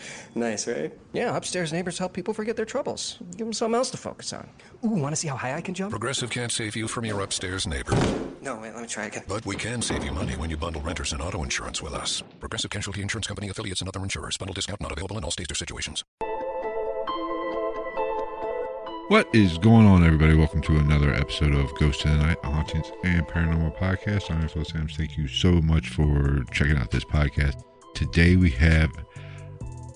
Nice, right? Yeah, upstairs neighbors help people forget their troubles. Give them something else to focus on. Ooh, want to see how high I can jump? Progressive can't save you from your upstairs neighbor, No, wait, let me try again. but we can save you money when you bundle renters and auto insurance with us. Progressive Casualty Insurance Company affiliates and other insurers. Bundle discount not available in all states or situations. What is going on, everybody? Welcome to another episode of Ghost in the Night, hauntings and paranormal podcast. I'm Phil Sams. Thank you so much for checking out this podcast. Today we have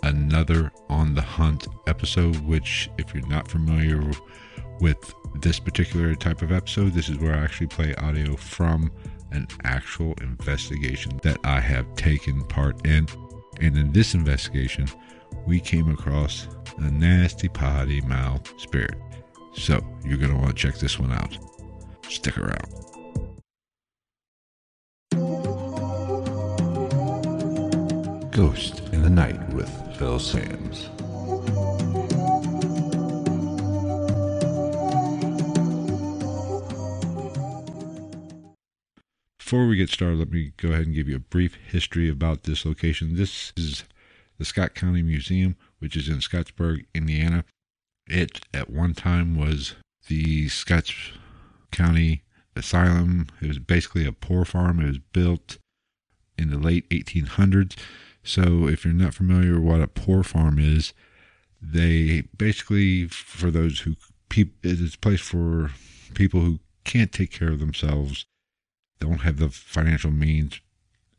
another on the hunt episode, which, if you're not familiar with this particular type of episode, this is where I actually play audio from an actual investigation that I have taken part in. And in this investigation, we came across a nasty potty mouth spirit. So you're going to want to check this one out. Stick around. Ghost in the Night with Phil Sams. Before we get started, let me go ahead and give you a brief history about this location. This is the Scott County Museum, which is in Scottsburg, Indiana. It at one time was the Scotts County Asylum. It was basically a poor farm. It was built in the late 1800s. So, if you're not familiar what a poor farm is, they basically, for those who, peop, it's a place for people who can't take care of themselves, don't have the financial means.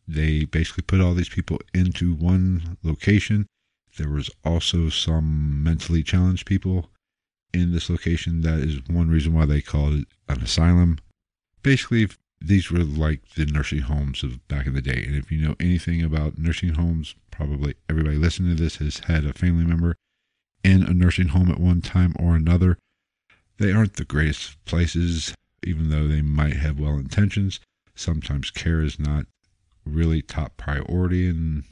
They basically put all these people into one location. There was also some mentally challenged people in this location. That is one reason why they called it an asylum. Basically, these were like the nursing homes of back in the day. And if you know anything about nursing homes, probably everybody listening to this has had a family member in a nursing home at one time or another. They aren't the greatest places, even though they might have well intentions. Sometimes care is not really top priority and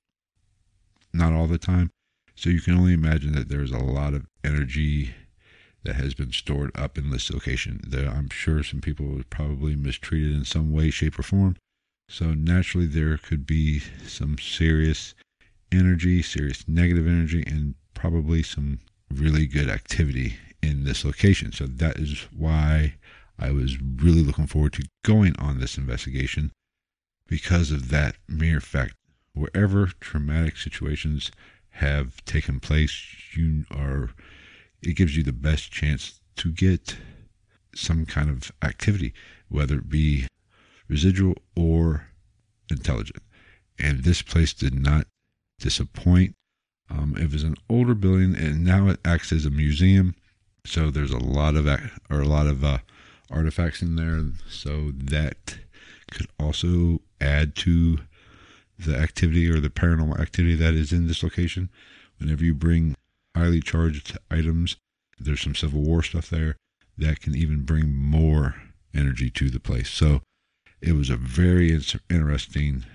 not all the time. So you can only imagine that there's a lot of energy that has been stored up in this location. that I'm sure some people were probably mistreated in some way, shape, or form. So naturally, there could be some serious energy, serious negative energy, and probably some really good activity in this location. So that is why I was really looking forward to going on this investigation because of that mere fact. Wherever traumatic situations have taken place, you are it gives you the best chance to get some kind of activity, whether it be residual or intelligent. And this place did not disappoint. Um, it was an older building, and now it acts as a museum. So there's a lot of or a lot of uh, artifacts in there. So that could also add to the activity or the paranormal activity that is in this location. Whenever you bring highly charged items, there's some Civil War stuff there that can even bring more energy to the place. So it was a very interesting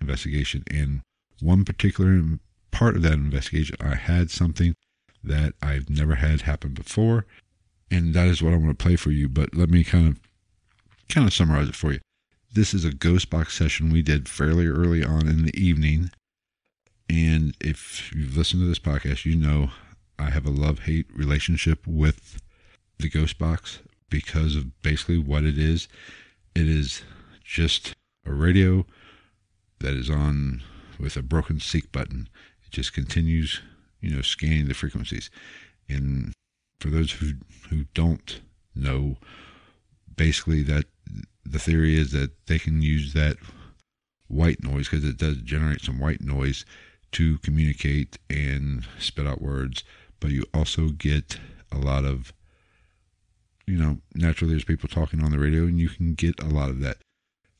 investigation. And one particular part of that investigation, I had something that I've never had happen before. And that is what I want to play for you. But let me kind of kind of summarize it for you. This is a ghost box session we did fairly early on in the evening. And if you've listened to this podcast, you know I have a love hate relationship with the ghost box because of basically what it is. It is just a radio that is on with a broken seek button. It just continues, you know, scanning the frequencies. And for those who who don't know, basically that the theory is that they can use that white noise because it does generate some white noise to communicate and spit out words, but you also get a lot of, you know, naturally there's people talking on the radio and you can get a lot of that.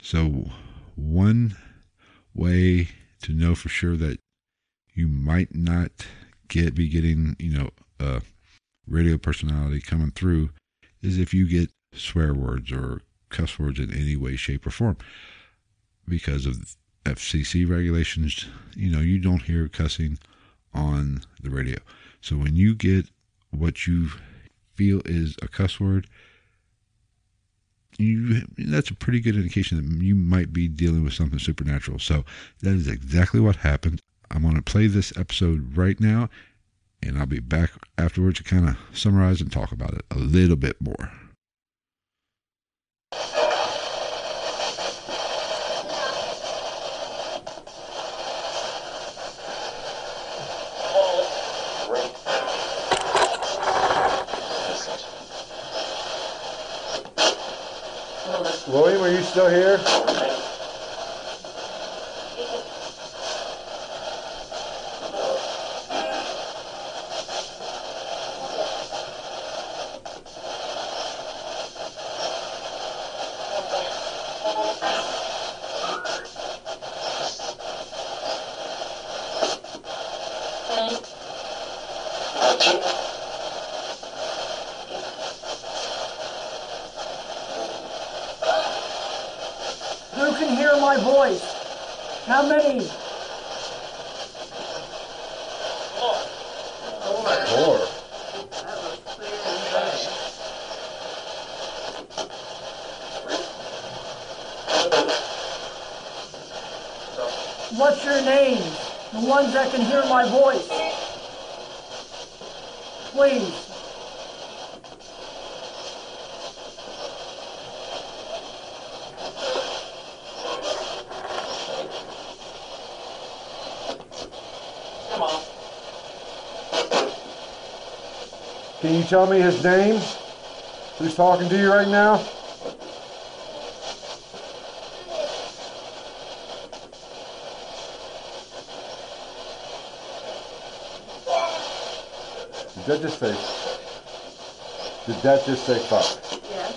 So, one way to know for sure that you might not get be getting, you know, a radio personality coming through is if you get swear words or cuss words in any way, shape, or form. Because of FCC regulations, you know, you don't hear cussing on the radio. So when you get what you feel is a cuss word, you that's a pretty good indication that you might be dealing with something supernatural. So that is exactly what happened. I'm going to play this episode right now, and I'll be back afterwards to kind of summarize and talk about it a little bit more. William, are you still here? Who can hear my voice? How many? Four. What's your name? The ones that can hear my voice. Can you tell me his name? Who's talking to you right now? Did that just say? Did that just say fuck? Yeah.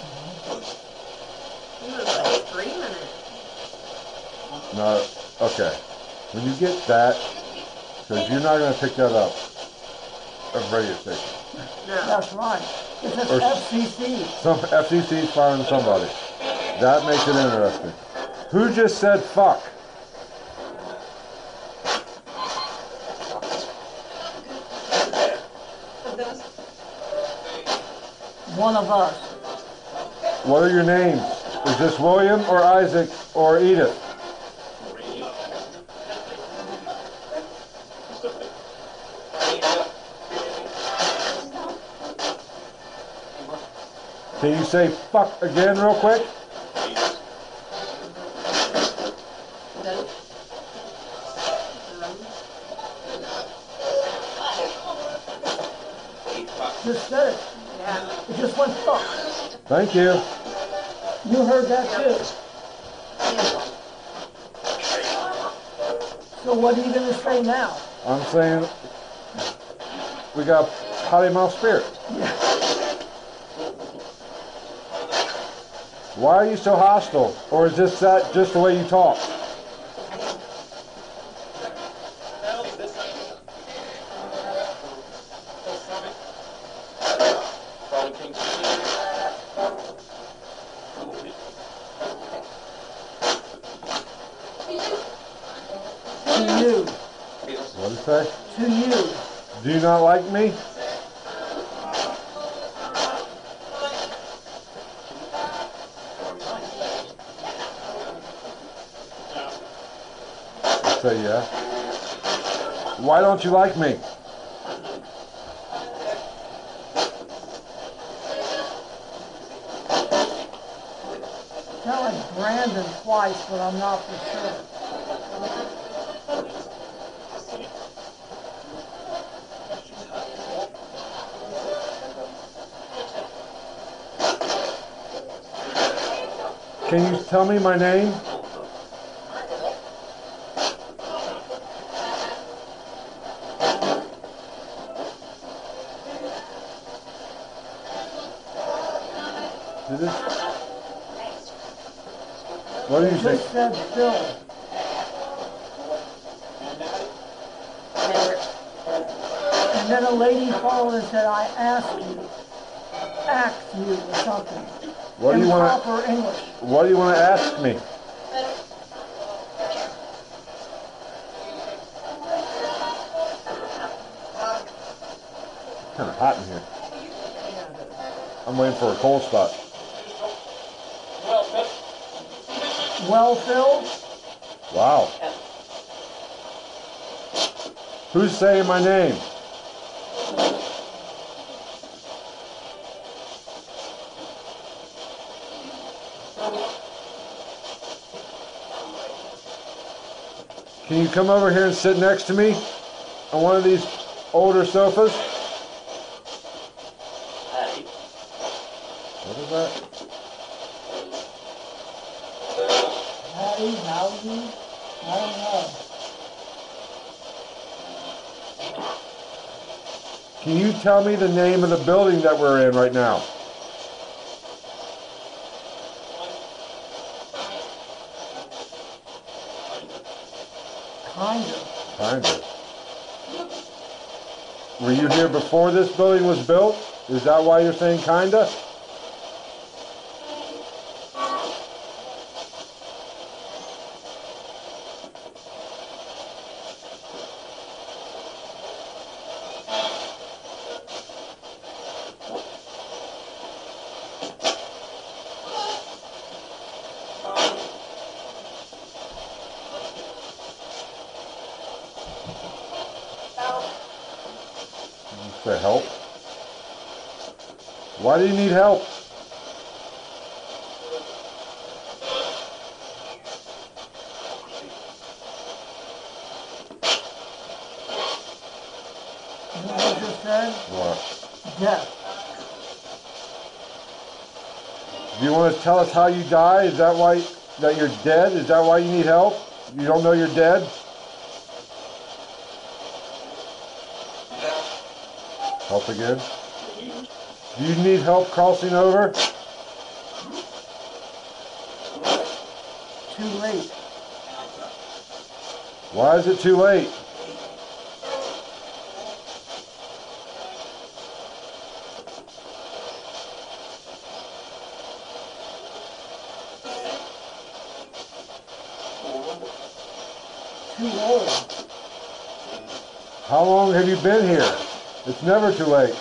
He was like screaming it. No. Okay. When you get that, because you're not going to pick that up at radio station. No. That's right. This is Or- FCC. Some FCC's firing somebody. That makes it interesting. Who just said fuck? One of us. What are your names? Is this William or Isaac or Edith? Can you say fuck again real quick? Just said it. Yeah. It just went fuck. Thank you. You heard that too. So what are you going to say now? I'm saying we got potty mouth spirit. Why are you so hostile? Or is this that just the way you talk? To you. What did it say? To you. Do you not like me? Say yeah. Why don't you like me? Sound like Brandon twice, but I'm not for sure. Can you tell me my name? Did it? What do you think? Just said Phil. And then a lady followed and said, I asked you, asked you or something. What do you want to? proper English. What do you want to ask me? Kind of hot in here. I'm waiting for a cold spot. Well, Phil, Wow. Who's saying my name? Can you come over here and sit next to me on one of these older sofas? What is that? Hattie, Howdy, I don't know. Can you tell me the name of the building that we're in right now? Kind of. Kind of. Were you here before this building was built? Is that why you're saying kinda? To help? Why do you need help? You know what just said? What? Death. Do you want to tell us how you die? Is that why that you're dead? Is that why you need help? You don't know you're dead? Help again? Do you need help crossing over? Too late. Why is it too late? Too old. How long have you been here? It's never too late.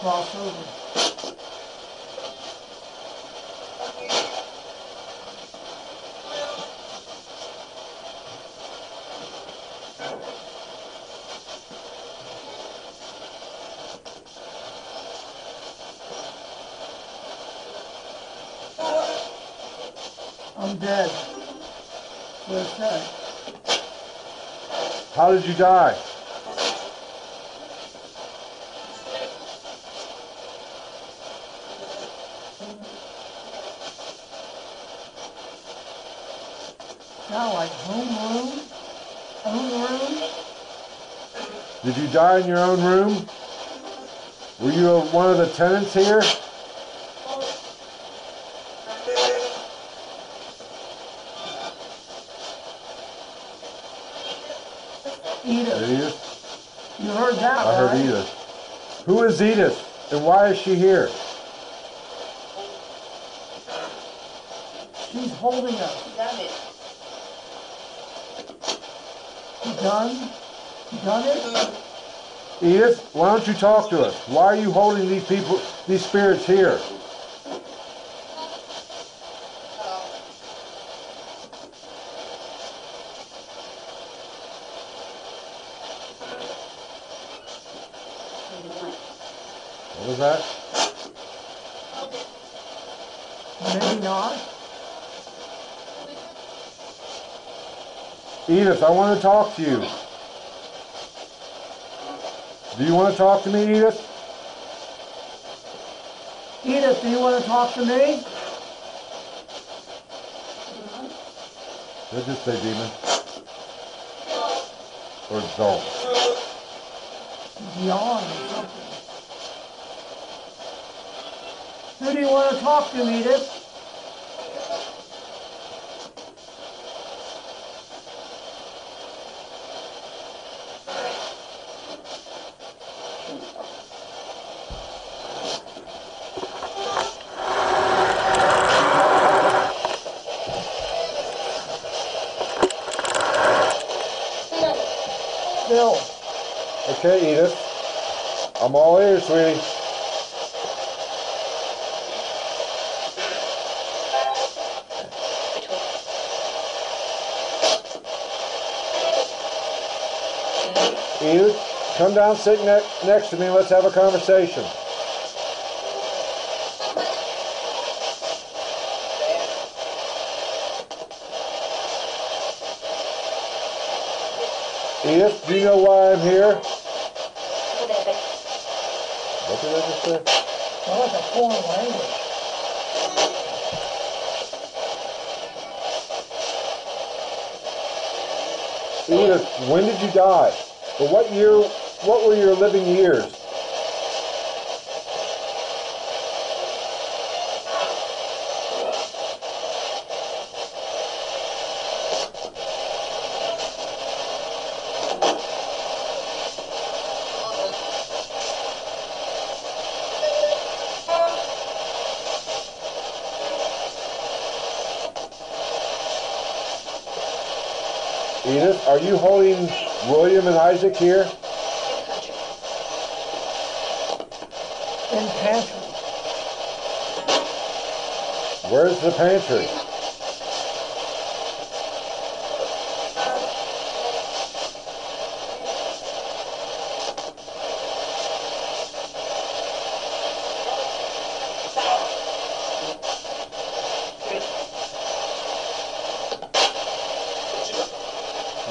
Cross over. I'm dead. It. How did you die? Sound like? Own room? Home room? Did you die in your own room? Were you one of the tenants here? Edith. Edith? You heard that, I heard right? Edith. Who is Edith and why is she here? She's holding us. Done it. You done? You done it? Edith, why don't you talk to us? Why are you holding these people, these spirits here? What was that? Maybe not. Edith, I want to talk to you. Do you want to talk to me, Edith? Edith, do you want to talk to me? Did I just say demon? Or don't? Yawn. Who do you want to talk to, Edith? Bill, Okay, Edith. I'm all ears, sweetie. Edith, come down, sit ne- next to me. Let's have a conversation. Edith, do you know why I'm here? What did I just say? well, that's a foreign language. Edith, when did you die? Or what year, what were your living years? Are you holding William and Isaac here? In pantry. Where's the pantry?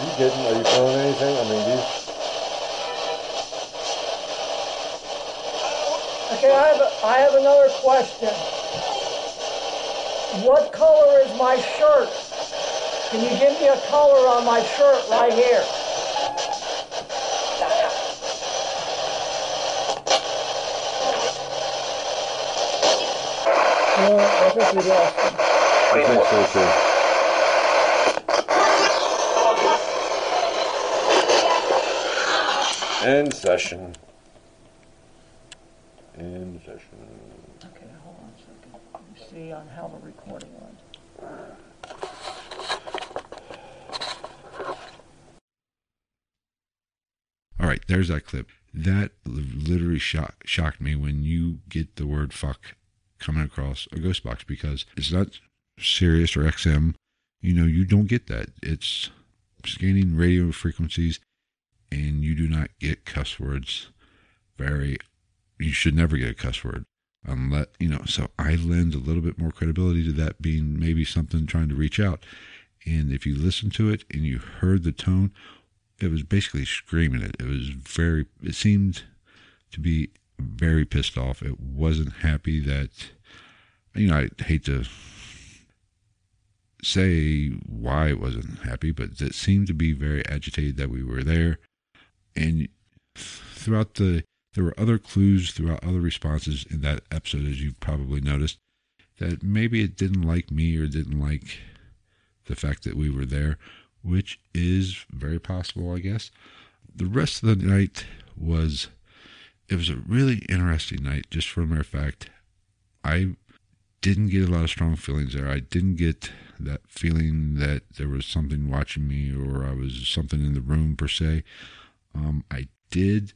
You didn't. Are you feeling anything? I mean, do you, Okay, I have, a, I have another question. What color is my shirt? Can you give me a color on my shirt right here? No, I think we lost him. I think so too. End session. End session. Okay, hold on a second. Let see on recording went. All right, there's that clip. That literally shock, shocked me when you get the word fuck coming across a ghost box because it's not Sirius or XM. You know, you don't get that. It's scanning radio frequencies and you do not get cuss words very you should never get a cuss word Um, unless you know so i lend a little bit more credibility to that being maybe something trying to reach out. And if you listen to it and you heard the tone it was basically screaming it. It was very it seemed to be very pissed off. It wasn't happy that you know i hate to say why it wasn't happy but it seemed to be very agitated that we were there. And throughout the there were other clues throughout other responses in that episode as you've probably noticed that maybe it didn't like me or didn't like the fact that we were there which is very possible i guess. The rest of the night was it was a really interesting night just for a matter of fact. I didn't get a lot of strong feelings there. I didn't get that feeling that there was something watching me or i was something in the room per se. Um, I did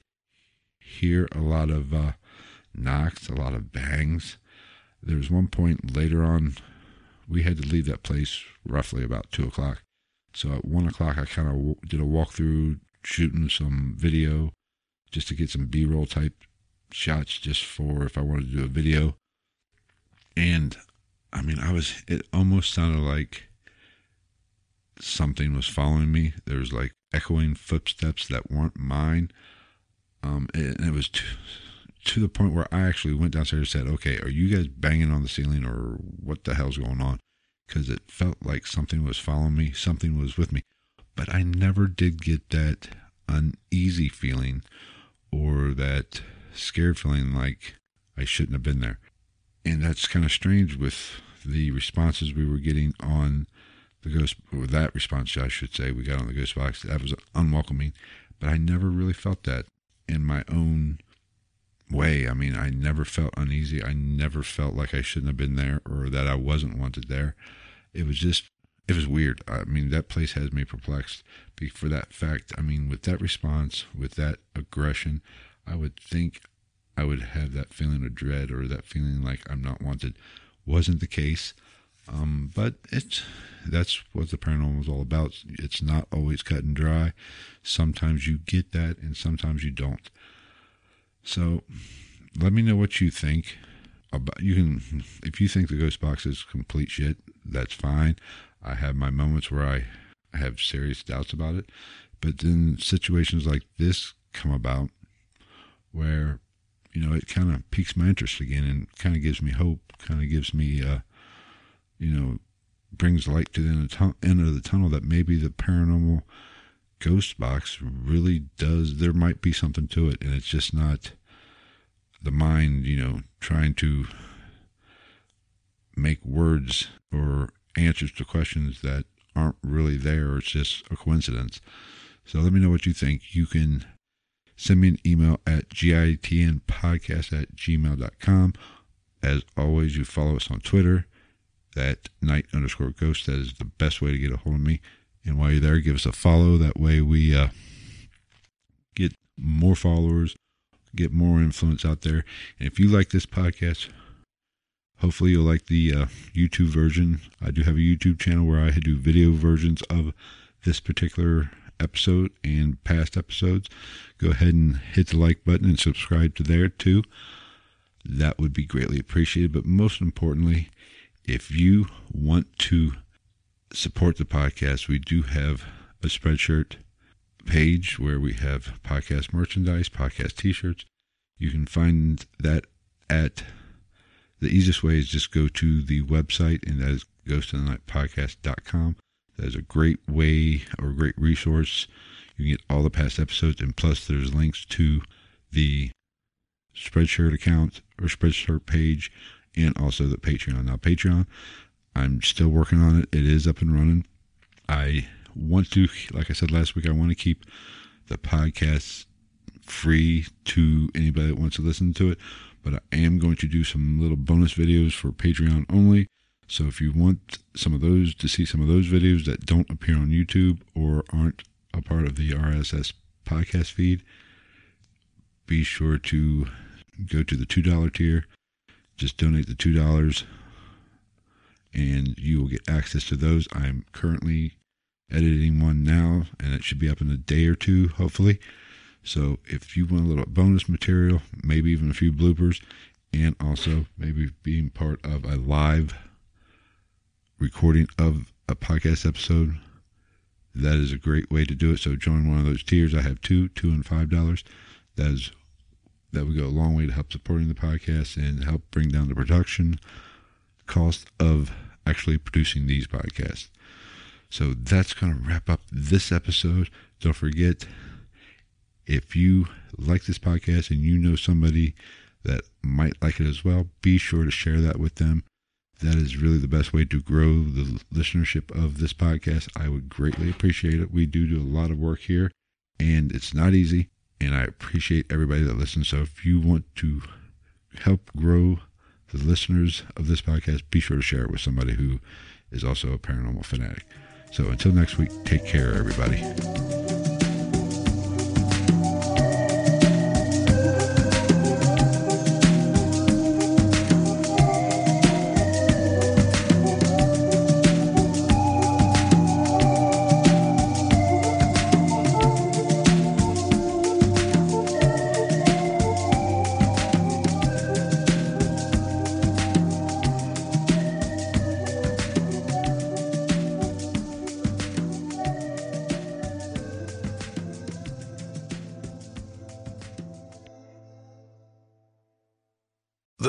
hear a lot of uh, knocks, a lot of bangs. There was one point later on, we had to leave that place roughly about two o'clock. So at one o'clock, I kind of w- did a walkthrough, shooting some video, just to get some B-roll type shots, just for if I wanted to do a video. And I mean, I was. It almost sounded like something was following me. There was like echoing footsteps that weren't mine. Um, and it was too, to the point where I actually went downstairs and said, "Okay, are you guys banging on the ceiling or what the hell's going on?" Because it felt like something was following me, something was with me, but I never did get that uneasy feeling or that scared feeling like I shouldn't have been there. And that's kind of strange with the responses we were getting on the ghost, or that response, I should say, we got on the ghost box. That was unwelcoming, but I never really felt that in my own way. I mean, I never felt uneasy. I never felt like I shouldn't have been there or that I wasn't wanted there. It was just, it was weird. I mean, that place has me perplexed for that fact. I mean, with that response, with that aggression, I would think I would have that feeling of dread or that feeling like I'm not wanted. Wasn't the case. Um, but it's that's what the paranormal is all about. It's not always cut and dry. Sometimes you get that, and sometimes you don't. So, let me know what you think about. You can, if you think the ghost box is complete shit, that's fine. I have my moments where I, have serious doubts about it, but then situations like this come about where you know it kind of piques my interest again and kind of gives me hope, kind of gives me uh, you know, brings light to the end of the tunnel that maybe the paranormal ghost box really does. There might be something to it, and it's just not the mind, you know, trying to make words or answers to questions that aren't really there, it's just a coincidence. So let me know what you think. You can send me an email at gitnpodcast at gmail.com. As always, you follow us on Twitter that night underscore ghost. That is the best way to get a hold of me. And while you're there, give us a follow. That way we uh, get more followers, get more influence out there. And if you like this podcast, hopefully you'll like the uh, YouTube version. I do have a YouTube channel where I do video versions of this particular episode and past episodes. Go ahead and hit the like button and subscribe to there too. That would be greatly appreciated. But most importantly, if you want to support the podcast, we do have a Spreadshirt page where we have podcast merchandise, podcast t shirts. You can find that at the easiest way is just go to the website, and that is ghostthenightpodcast.com. That is a great way or a great resource. You can get all the past episodes, and plus, there's links to the Spreadshirt account or Spreadshirt page and also the Patreon. Now, Patreon, I'm still working on it. It is up and running. I want to, like I said last week, I want to keep the podcast free to anybody that wants to listen to it. But I am going to do some little bonus videos for Patreon only. So if you want some of those to see some of those videos that don't appear on YouTube or aren't a part of the RSS podcast feed, be sure to go to the $2 tier just donate the $2 and you will get access to those. I'm currently editing one now and it should be up in a day or two, hopefully. So if you want a little bonus material, maybe even a few bloopers, and also maybe being part of a live recording of a podcast episode, that is a great way to do it. So join one of those tiers. I have two, two and five dollars. That is that would go a long way to help supporting the podcast and help bring down the production cost of actually producing these podcasts. So that's going to wrap up this episode. Don't forget, if you like this podcast and you know somebody that might like it as well, be sure to share that with them. That is really the best way to grow the listenership of this podcast. I would greatly appreciate it. We do do a lot of work here, and it's not easy and I appreciate everybody that listens. So if you want to help grow the listeners of this podcast, be sure to share it with somebody who is also a paranormal fanatic. So until next week, take care, everybody.